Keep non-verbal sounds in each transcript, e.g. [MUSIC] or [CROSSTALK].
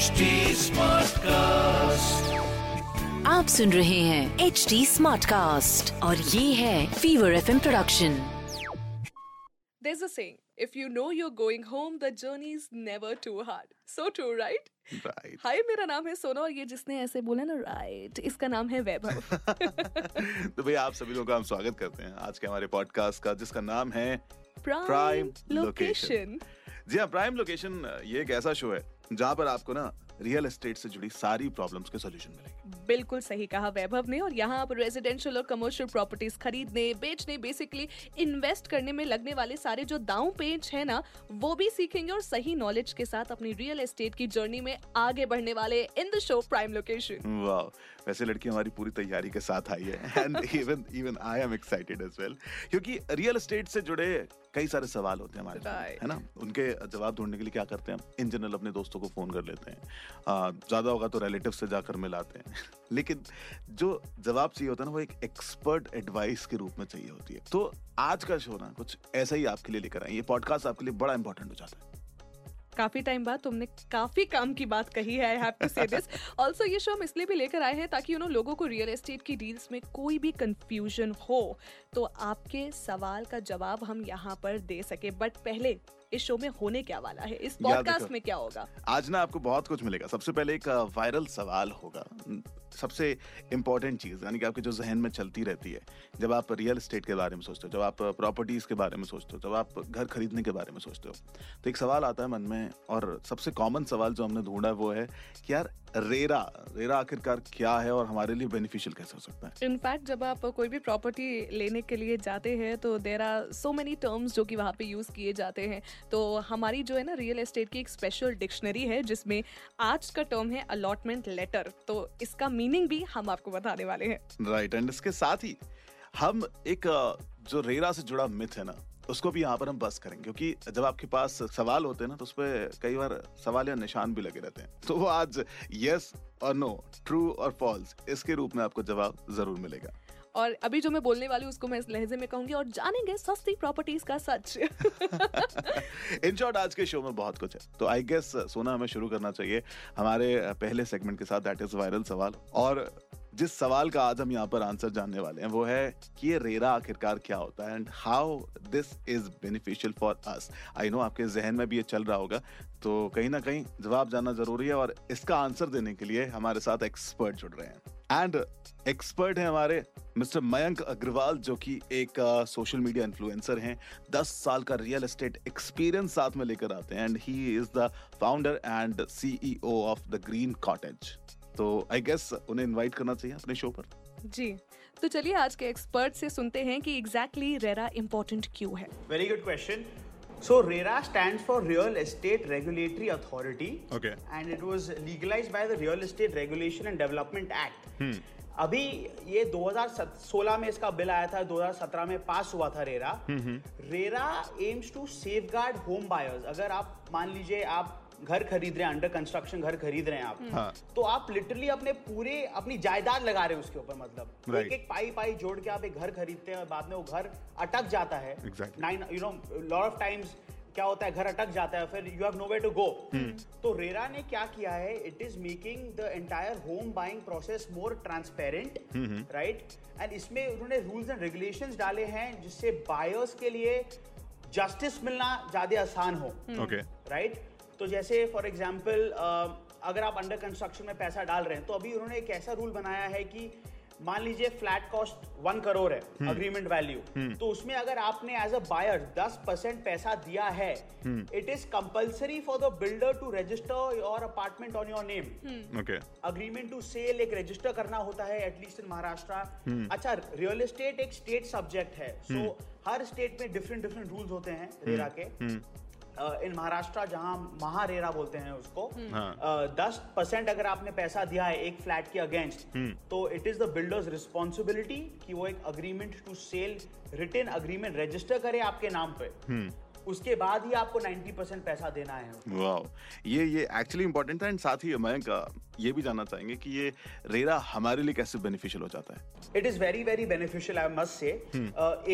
HD Smartcast. आप सुन रहे हैं एच डी स्मार्ट कास्ट और ये है Fever F production There's a saying, if you know you're going home, the journey's never too hard. So true, right? Right hi मेरा नाम है सोना और ये जिसने ऐसे बोला ना राइट इसका नाम है वैभव [LAUGHS] तो भैया आप सभी लोगों का हम स्वागत करते हैं आज के हमारे पॉडकास्ट का जिसका नाम है प्राइम लोकेशन जी हाँ प्राइम लोकेशन ये एक ऐसा शो है जहाँ पर आपको ना रियल एस्टेट से जुड़ी सारी प्रॉब्लम्स के सोल्यूशन मिलेंगे। बिल्कुल सही कहा वैभव ने। और यहाँ आप रेजिडेंशियल और कमर्शियल प्रॉपर्टीज़ खरीदने बेचने बेसिकली इन्वेस्ट करने में लगने वाले सारे जो दांव पेच है ना वो भी सीखेंगे और सही नॉलेज के साथ अपनी रियल एस्टेट की जर्नी में आगे बढ़ने वाले in the show prime location वैसे लड़की हमारी पूरी तैयारी के साथ आई है and even even I am excited as well क्योंकि रियल एस्टेट से जुड़े कई सारे सवाल होते हैं हमारे Right. है ना? उनके जवाब ढूँढने के लिए क्या करते हैं? हम इन जनरल अपने दोस्तों को फ़ोन कर लेते हैं। ज़्यादा होगा तो रिलेटिव से जाकर मिलाते हैं। [LAUGHS] लेकिन जो जवाब चाहिए होता है ना वो एक एक्सपर्ट एडवाइस के रूप में चाहिए होती है। तो आज का शो ना कुछ ऐसा ही आपके लिए लेकर आए ये पॉडकास्ट आपके लिए बड़ा इंपॉर्टेंट हो जाता है। काफ़ी टाइम बाद तुमने काफ़ी काम की बात कही है I have to say this also ये शो हम इसलिए भी लेकर आए हैं ताकि यू नो लोगों को रियल एस्टेट की डील्स में कोई भी कंफ्यूजन हो। तो आपके सवाल का जवाब हम यहाँ पर दे सके। बट पहले इस शो में होने क्या वाला है? इस पॉडकास्ट में क्या होगा? आज ना आपको बहुत कुछ मिलेगा। सबसे पहले एक वायरल सवाल होगा। सबसे इंपॉर्टेंट चीज़ यानी कि आपके जो जहन में चलती रहती है जब आप रियल स्टेट के बारे में सोचते हो जब आप प्रॉपर्टीज़ के बारे में सोचते हो जब आप घर खरीदने के बारे में सोचते हो तो एक सवाल आता है मन में और सबसे कॉमन सवाल जो हमने ढूंढा है वो है कि यार रेरा रेरा आखिरकार क्या है और हमारे लिए बेनिफिशियल कैसे हो सकता है? इनफैक्ट जब आप कोई भी प्रॉपर्टी लेने के लिए जाते हैं तो there are so many terms जो कि वहाँ पे यूज़ किए जाते हैं। तो हमारी जो है ना रियल एस्टेट की एक स्पेशल डिक्शनरी है जिसमें आज का टर्म है अलॉटमेंट लेटर तो इसका मीनिंग भी हम आपको बताने वाले हैं। राइट right, एंड इसके साथ ही हम एक जो रेरा से जुड़ा मिथ है ना उसको भी यहाँ पर हम बस करेंगे क्योंकि जब आपके पास सवाल होते हैं ना तो उस पर कई बार सवाल या निशान भी लगे रहते हैं। तो वो आज यस और नो ट्रू और फॉल्स इसके रूप में आपको जवाब ज़रूर मिलेगा। और अभी जो मैं बोलने वाली हूँ उसको मैं इस लहजे में कहूँगी और जानेंगे सस्ती प्रॉपर्टीज़ का सच। [LAUGHS] इन शॉर्ट आज के शो में बहुत कुछ है। तो आई गेस सोना हमें शुरू करना चाहिए। हमारे पहले सेगमेंट के साथ दैट इज़ वायरल सवाल। और जिस सवाल का आज हम यहाँ पर आंसर जानने वाले हैं, वो है कि ये रेरा आखिरकार क्या होता है and how this is beneficial for us I know आपके जहन में भी ये चल रहा होगा तो कहीं ना कहीं जवाब जानना ज़रूरी है और इसका आंसर देने के लिए हमारे साथ एक्सपर्ट जुड़ रहे हैं। एंड एक्सपर्ट हैं हमारे मिस्टर मयंक अग्रवाल, जो कि एक सोशल मीडिया इन्फ्लुएंसर हैं 10 साल का रियल एस्टेट एक्सपीरियंस साथ में लेकर आते हैं and he is the founder and CEO of the Green Cottage तो आई गेस उन्हें इनवाइट करना चाहिए अपने शो पर। जी तो चलिए आज के एक्सपर्ट से सुनते हैं कि एग्जैक्टली रेरा इंपॉर्टेंट क्यों है। Very good question so RERA stand for real estate regulatory authority okay and it was legalize by the real estate regulation and development act अभी ये 2016 में इसका बिल आया था 2017 में पास हुआ था RERA. Hmm, hmm. RERA aims to safeguard home buyers अगर आप मान लीजिए आप घर खरीद रहे हैं अंडर कंस्ट्रक्शन घर खरीद रहे हैं आप। हाँ। तो आप लिटरली अपने पूरे अपनी जायदाद लगा रहे हैं उसके ऊपर मतलब। Right. एक एक पाई पाई जोड़ के आप एक घर खरीदते हैं और बाद में वो घर अटक जाता है। Nine you know lot of times क्या होता है घर अटक जाता है फिर you have no way to go तो रेरा ने क्या किया है it is making the entire home buying process more transparent right and इसमें उन्होंने रूल्स एंड रेगुलेशंस डाले हैं जिससे बायर्स के लिए जस्टिस मिलना ज़्यादा आसान हो। ओके राइट तो जैसे फॉर एग्ज़ाम्पल अगर आप अंडर कंस्ट्रक्शन में पैसा डाल रहे हैं तो अभी उन्होंने एक ऐसा रूल बनाया है कि मान लीजिए फ्लैट कॉस्ट वन करोड़ है अग्रीमेंट वैल्यू तो उसमें अगर आपने एज अ बायर 10 परसेंट पैसा दिया है it is compulsory for the builder to register your apartment on your name okay agreement to sale एक रजिस्टर करना होता है एटलीस्ट इन महाराष्ट्र अच्छा रियल एस्टेट एक स्टेट सब्जेक्ट है सो so, हर स्टेट में डिफरेंट डिफरेंट रूल्स होते हैं रेरा के। इन महाराष्ट्र जहाँ महारेरा बोलते हैं उसको दस परसेंट अगर आपने पैसा दिया है एक फ्लैट के अगेंस्ट तो it is the builder's responsibility कि वो एक agreement to sale written agreement register करे आपके नाम पे। उसके बाद ही आपको 90 परसेंट पैसा देना है। वाह ये ये एक्चुअली इंपॉर्टेंट था एंड साथ ही मयंक ये भी जानना चाहेंगे कि ये रेरा हमारे लिए कैसे बेनिफिशियल हो जाता है? It is very very beneficial I must say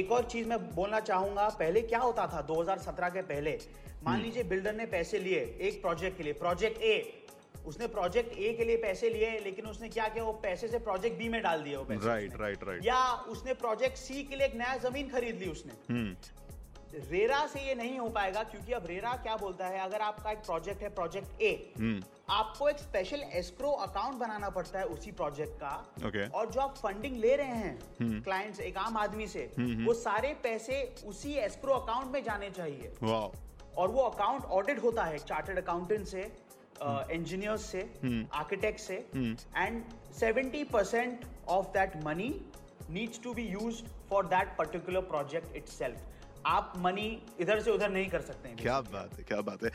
एक और चीज़ मैं बोलना चाहूँगा पहले क्या होता था 2017 के पहले? मान लीजिए बिल्डर ने पैसे लिए एक प्रोजेक्ट के लिए प्रोजेक्ट ए उसने प्रोजेक्ट ए के लिए पैसे लिए लेकिन उसने क्या किया? वो पैसे से प्रोजेक्ट बी में डाल दिया वो पैसे राइट राइट राइट या उसने प्रोजेक्ट सी के लिए एक नया ज़मीन खरीद ली उसने। हम्म। रेरा से ये नहीं हो पाएगा क्योंकि अब रेरा क्या बोलता है अगर आपका एक प्रोजेक्ट है प्रोजेक्ट ए हम्म। आपको एक स्पेशल एस्क्रो अकाउंट बनाना पड़ता है उसी प्रोजेक्ट का। Okay. और जो आप फंडिंग ले रहे हैं क्लाइंट्स एक आम आदमी से वो सारे पैसे उसी एस्क्रो अकाउंट में जाने चाहिए। और वो अकाउंट ऑडिट होता है चार्टर्ड अकाउंटेंट से इंजीनियर्स से आर्किटेक्ट से। And 70 percent of that money needs to be use for that particular project itself आप मनी इधर से उधर नहीं कर सकते हैं क्या बात है क्या बात है।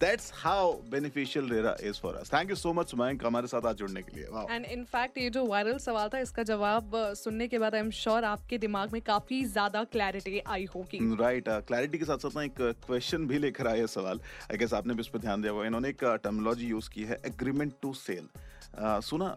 That's how beneficial RERA is for us thank you so much Mayank हमारे साथ आज जुड़ने के लिए। वाओ एंड इनफैक्ट ये जो वायरल सवाल था इसका जवाब सुनने के बाद आई एम श्योर आपके दिमाग में काफ़ी ज़्यादा क्लैरिटी आई होगी। राइट क्लैरिटी के साथ साथ ना एक क्वेश्चन भी लेकर आया है सवाल। आई गेस आपने भी इस पर ध्यान दिया होगा। इन्होंने एक टर्मिनोलॉजी यूज़ की है एग्रीमेंट टू सेल सुना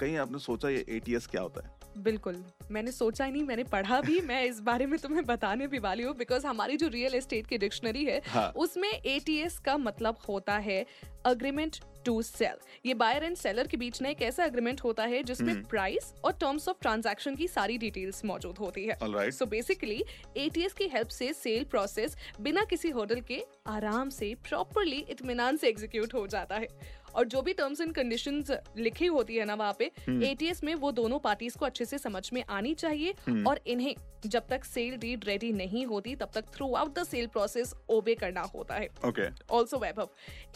कहीं आपने सोचा ये एटीएस क्या होता है? बिल्कुल। मैंने सोचा ही नहीं मैंने पढ़ा भी मैं इस बारे में तुम्हें बताने भी वाली हूँ बिकॉज़ हमारी जो रियल एस्टेट की डिक्शनरी है हाँ। उसमें एटीएस का मतलब होता है अग्रीमेंट टू सेल ये बायर एंड सेलर के बीच में एक ऐसा अग्रीमेंट होता है जिसमें प्राइस और टर्म्स ऑफ़ ट्रांजैक्शन की सारी डिटेल्स मौजूद होती है। सो बेसिकली एटीएस की हेल्प से सेल प्रोसेस बिना किसी होटल के आराम से प्रॉपरली इतमान से एग्जीक्यूट हो जाता है। और जो भी टर्म्स एंड कंडीशन लिखी होती है ना वहाँ पे एटीएस में वो दोनों पार्टीज़ को अच्छे से समझ में आनी चाहिए और इन्हें जब तक सेल डीड रेडी नहीं होती तब तक throughout the sale process obey करना होता है। Okay also Vaibhav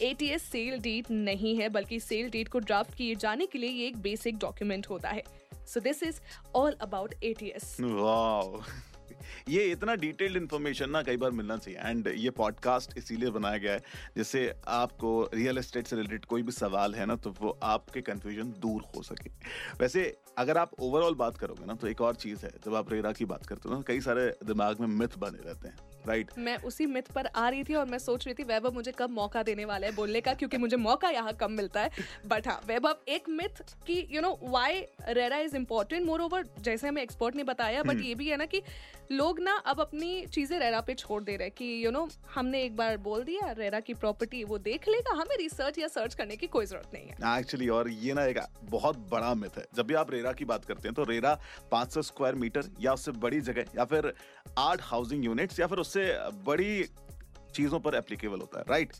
ATS sale deed नहीं है बल्कि सेल डीड को ड्राफ्ट किए जाने के लिए ये एक बेसिक डॉक्यूमेंट होता है। So this is all about ATS wow ये इतना डिटेल्ड इन्फॉर्मेशन ना कई बार मिलना चाहिए। एंड ये पॉडकास्ट इसीलिए बनाया गया है, जिससे आपको रियल एस्टेट से रिलेटेड कोई भी सवाल है ना तो वो आपके कन्फ्यूज़न दूर हो सके। वैसे, अगर आप ओवरऑल बात करोगे ना तो एक और चीज़ है, जब आप रेरा की बात करते हो ना, कई सारे दिमाग में मिथ बने रहते हैं। राइट मैं उसी मिथ पर आ रही थी और मैं सोच रही थी वैभव मुझे कब मौका देने वाला है बोलने का क्योंकि मुझे मौका यहाँ कम मिलता है। बट हाँ वैभव एक मिथ कि you know why RERA is important moreover जैसे हमें एक्सपर्ट ने बताया बट ये भी है ना कि लोग ना अब अपनी चीज़ें रेरा पे छोड़ दे रहे हैं कि यू नो हमने एक बार बोल दिया रेरा की प्रॉपर्टी वो देख लेगा हमें रिसर्च या सर्च करने की कोई ज़रूरत नहीं है। एक्चुअली और ये ना एक बहुत बड़ा मिथ है। जब भी आप रेरा की बात करते हैं तो रेरा 500 स्क्वायर मीटर या उससे बड़ी जगह या फिर आठ हाउसिंग यूनिट्स या फिर उससे बड़ी चीज़ों पर एप्लीकेबल होता है राइट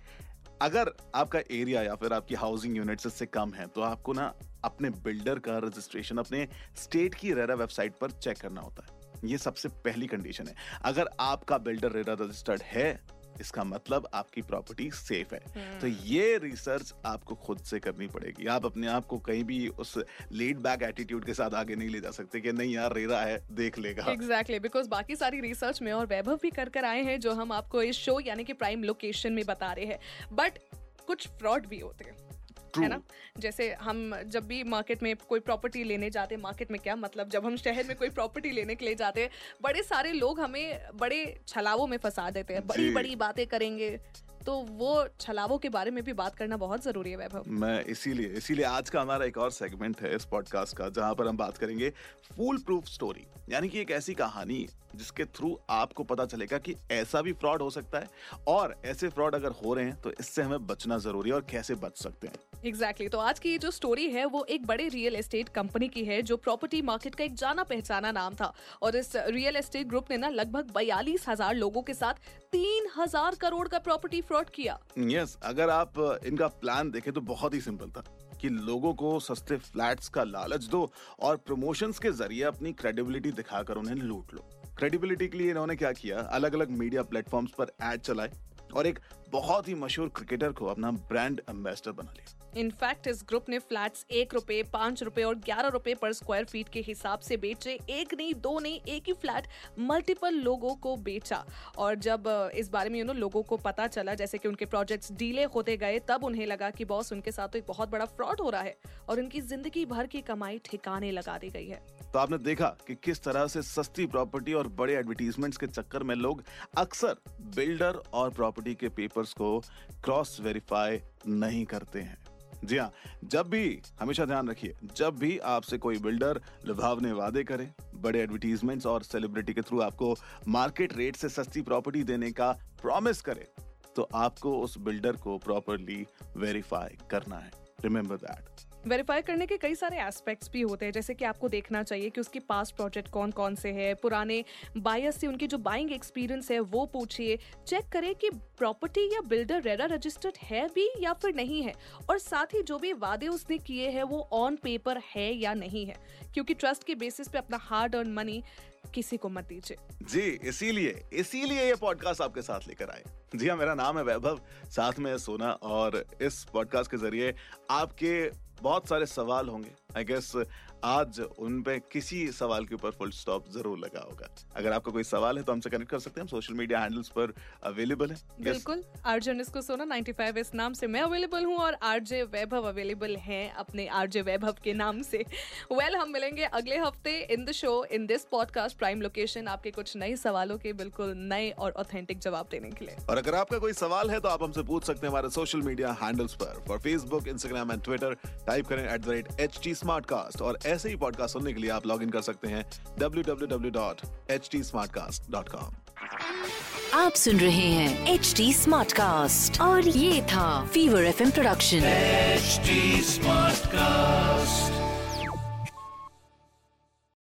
अगर आपका एरिया या फिर आपकी हाउसिंग यूनिट्स इससे कम है तो आपको ना अपने बिल्डर का रजिस्ट्रेशन अपने स्टेट की रेरा वेबसाइट पर चेक करना होता है। ये सबसे पहली कंडीशन है। अगर आपका बिल्डर रेरा रजिस्टर्ड है इसका मतलब आपकी प्रॉपर्टी सेफ़ है। तो ये रिसर्च आपको खुद से करनी पड़ेगी। आप अपने आप को कहीं भी उस लीड बैक एटीट्यूड के साथ आगे नहीं ले जा सकते कि नहीं यार रेरा है देख लेगा। एग्जैक्टली exactly, बिकॉज़ बाकी सारी रिसर्च में और वैभव भी कर कर आए हैं जो हम आपको इस शो यानी कि प्राइम लोकेशन में बता रहे हैं। बट कुछ फ्रॉड भी होते हैं. है ना? जैसे हम जब भी मार्केट में कोई प्रॉपर्टी लेने जाते हैं मार्केट में क्या मतलब? जब हम शहर में कोई प्रॉपर्टी लेने के लिए जाते हैं बड़े सारे लोग हमें बड़े छलावों में फंसा देते हैं। बड़ी बड़ी बातें करेंगे। तो वो छलावों के बारे में भी बात करना बहुत ज़रूरी है वैभव। मैं इसीलिए इसीलिए आज का हमारा एक और सेगमेंट है इस पॉडकास्ट का जहाँ पर हम बात करेंगे फूल प्रूफ स्टोरी यानी कि एक ऐसी कहानी जिसके थ्रू आपको पता चलेगा कि ऐसा भी फ्रॉड हो सकता है और ऐसे फ्रॉड अगर हो रहे हैं तो इससे हमें बचना ज़रूरी है और कैसे बच सकते हैं। Exactly exactly. तो आज की ये जो स्टोरी है वो एक बड़े रियल एस्टेट कंपनी की है जो प्रॉपर्टी मार्केट का एक जाना पहचाना नाम था। और इस रियल एस्टेट ग्रुप ने ना लगभग बयालीस हज़ार लोगों के साथ तीन हज़ार करोड़ का प्रॉपर्टी फ्रॉड किया। यस yes, अगर आप इनका प्लान देखें तो बहुत ही सिंपल था कि लोगों को सस्ते फ्लैट्स का लालच दो और प्रमोशंस के ज़रिए अपनी क्रेडिबिलिटी दिखाकर उन्हें लूट लो। क्रेडिबिलिटी के लिए इन्होंने क्या किया? अलग अलग मीडिया प्लेटफॉर्म्स पर एड चलाए और एक बहुत ही मशहूर क्रिकेटर को अपना ब्रांड एम्बेसडर बना लिया। इनफैक्ट इस ग्रुप ने फ्लैट्स एक रुपए पाँच रुपए और ग्यारह रुपए पर स्क्वायर फीट के हिसाब से बेचे। एक नहीं दो नहीं एक ही फ्लैट मल्टीपल लोगों को बेचा। और जब इस बारे में यू नो लोगों को पता चला जैसे कि उनके प्रोजेक्ट्स डीले होते गए तब उन्हें लगा कि बॉस उनके साथ तो एक बहुत बड़ा फ्रॉड हो रहा है और उनकी ज़िंदगी भर की कमाई ठिकाने लगा दी गई है। तो आपने देखा कि किस तरह से सस्ती प्रॉपर्टी और बड़े एडवर्टीजमेंट्स के चक्कर में लोग अक्सर बिल्डर और प्रॉपर्टी के पेपर्स को क्रॉस वेरीफाई नहीं करते हैं। जी हाँ जब भी, हमेशा ध्यान रखिए, जब भी आपसे कोई बिल्डर लुभावने वादे करे, बड़े एडवर्टीजमेंट्स और सेलिब्रिटी के थ्रू आपको मार्केट रेट से सस्ती प्रॉपर्टी देने का प्रॉमिस करे तो आपको उस बिल्डर को प्रॉपरली वेरीफाई करना है। रिमेंबर दैट वेरीफाई करने के कई सारे एस्पेक्ट्स भी होते हैं, जैसे कि आपको देखना चाहिए कि उसके पास प्रोजेक्ट कौन कौन से हैं, पुराने बायर्स से उनकी जो बाइंग एक्सपीरियंस है, वो पूछिए। चेक करें कि प्रॉपर्टी या बिल्डर रेरा रजिस्टर्ड है भी या फिर नहीं है। और साथ ही जो भी वादे उसने किए हैं, वो ऑन पेपर है या नहीं है। क्योंकि ट्रस्ट के बेसिस पे अपना हार्ड अर्न मनी किसी को मत दीजिए। जी, इसीलिए इसीलिए ये पॉडकास्ट आपके साथ लेकर आए। जी हाँ मेरा नाम है वैभव, साथ में सोना और इस पॉडकास्ट के ज़रिए आपके बहुत सारे सवाल होंगे। आई गेस आज उन पे किसी सवाल के ऊपर फुल स्टॉप ज़रूर लगा होगा। अगर आपका कोई सवाल है तो हमसे कनेक्ट कर सकते हैं। हम सोशल मीडिया हैंडल्स पर अवेलेबल है। बिल्कुल। आरजे इसको सोना 95 इस नाम से मैं अवेलेबल हूँ और आरजे वैभव अवेलेबल हैं अपने आरजे वैभव के नाम से। वेल well, हम मिलेंगे अगले हफ़्ते in the show in this podcast prime location आपके कुछ नए सवालों के बिल्कुल नए और ऑथेंटिक जवाब देने के लिए। और अगर आपका कोई सवाल है तो आप हमसे पूछ सकते हैं हमारे सोशल मीडिया हैंडल्स पर। For Facebook Instagram and Twitter type करें at the rate H T और ऐसे ही पॉडकास्ट सुनने के लिए आप लॉग इन कर सकते हैं कॉम आप सुन रहे हैं एच टी स्मार्ट कास्ट और ये था Fever F production H Smartcast